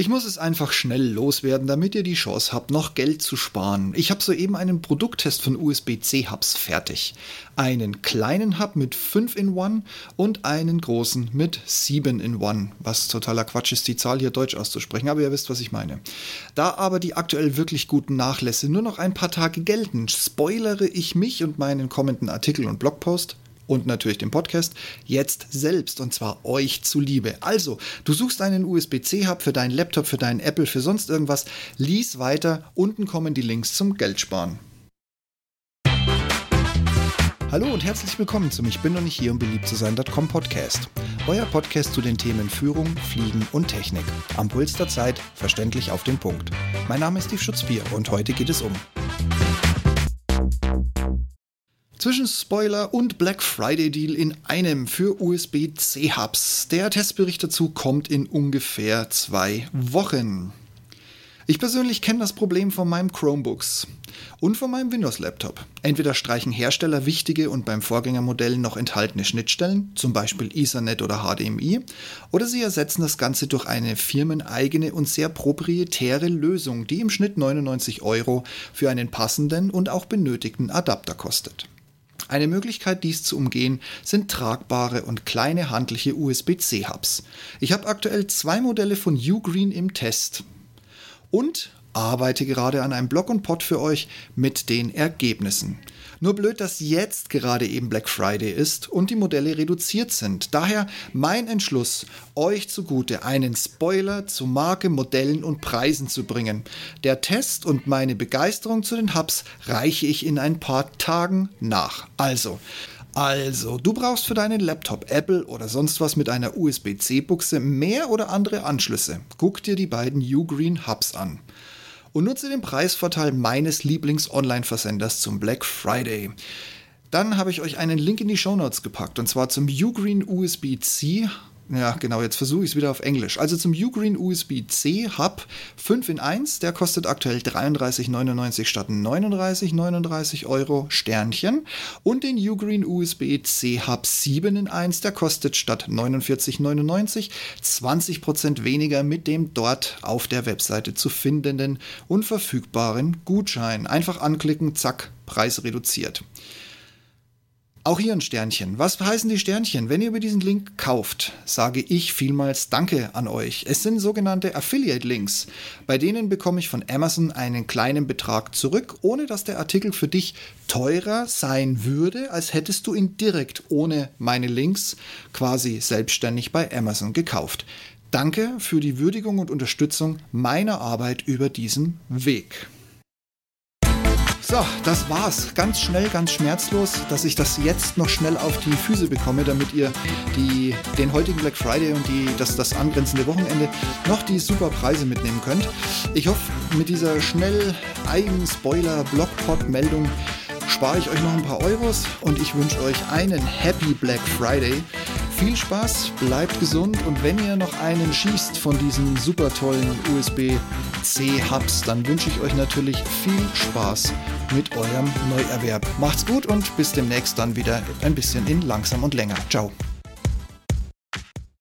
Ich muss es einfach schnell loswerden, damit ihr die Chance habt, noch Geld zu sparen. Ich habe soeben einen Produkttest von USB-C-Hubs fertig. Einen kleinen Hub mit 5 in 1 und einen großen mit 7 in 1. Was totaler Quatsch ist, die Zahl hier deutsch auszusprechen, aber ihr wisst, was ich meine. Da aber die aktuell wirklich guten Nachlässe nur noch ein paar Tage gelten, spoilere ich mich und meinen kommenden Artikel und Blogpost und natürlich den Podcast jetzt selbst und zwar euch zuliebe. Also, du suchst einen USB-C-Hub für deinen Laptop, für deinen Apple, für sonst irgendwas. Lies weiter. Unten kommen die Links zum Geldsparen. Hallo und herzlich willkommen zum Ich bin noch nicht hier, um beliebt zu sein.com Podcast. Euer Podcast zu den Themen Führung, Fliegen und Technik. Am Puls der Zeit, verständlich auf den Punkt. Mein Name ist Steve Schutzbier und heute geht es um zwischen Spoiler und Black Friday Deal in einem für USB-C-Hubs. Der Testbericht dazu kommt in ungefähr zwei Wochen. Ich persönlich kenne das Problem von meinem Chromebooks und von meinem Windows-Laptop. Entweder streichen Hersteller wichtige und beim Vorgängermodell noch enthaltene Schnittstellen, zum Beispiel Ethernet oder HDMI, oder sie ersetzen das Ganze durch eine firmeneigene und sehr proprietäre Lösung, die im Schnitt 99 Euro für einen passenden und auch benötigten Adapter kostet. Eine Möglichkeit, dies zu umgehen, sind tragbare und kleine handliche USB-C-Hubs. Ich habe aktuell zwei Modelle von Ugreen im Test und arbeite gerade an einem Blog und Pod für euch mit den Ergebnissen. Nur blöd, dass jetzt gerade eben Black Friday ist und die Modelle reduziert sind. Daher mein Entschluss, euch zugute einen Spoiler zu Marke, Modellen und Preisen zu bringen. Der Test und meine Begeisterung zu den Hubs reiche ich in ein paar Tagen nach. Also, also, du brauchst für deinen Laptop, Apple oder sonst was mit einer USB-C-Buchse mehr oder andere Anschlüsse. Guck dir die beiden Ugreen Hubs an und nutze den Preisvorteil meines Lieblings-Online-Versenders zum Black Friday. Dann habe ich euch einen Link in die Show Notes gepackt und zwar zum Ugreen USB-C ja, genau, jetzt versuche ich es wieder auf Englisch. Also zum Ugreen USB-C Hub 5 in 1, der kostet aktuell 33,99 statt 39,39 Euro Sternchen. Und den Ugreen USB-C Hub 7 in 1, der kostet statt 49,99 20% weniger mit dem dort auf der Webseite zu findenden und verfügbaren Gutschein. Einfach anklicken, zack, Preis reduziert. Auch hier ein Sternchen. Was heißen die Sternchen? Wenn ihr über diesen Link kauft, sage ich vielmals Danke an euch. Es sind sogenannte Affiliate-Links. Bei denen bekomme ich von Amazon einen kleinen Betrag zurück, ohne dass der Artikel für dich teurer sein würde, als hättest du ihn direkt ohne meine Links quasi selbstständig bei Amazon gekauft. Danke für die Würdigung und Unterstützung meiner Arbeit über diesen Weg. So, das war's. Ganz schnell, ganz schmerzlos, dass ich das jetzt noch schnell auf die Füße bekomme, damit ihr die, den heutigen Black Friday und die, das, das angrenzende Wochenende noch die super Preise mitnehmen könnt. Ich hoffe, mit dieser schnell eigen Spoiler-Blogpot-Meldung spare ich euch noch ein paar Euros und ich wünsche euch einen Happy Black Friday. Viel Spaß, bleibt gesund und wenn ihr noch einen schießt von diesen super tollen USB-C-Hubs, dann wünsche ich euch natürlich viel Spaß mit eurem Neuerwerb. Macht's gut und bis demnächst dann wieder ein bisschen in langsam und länger. Ciao.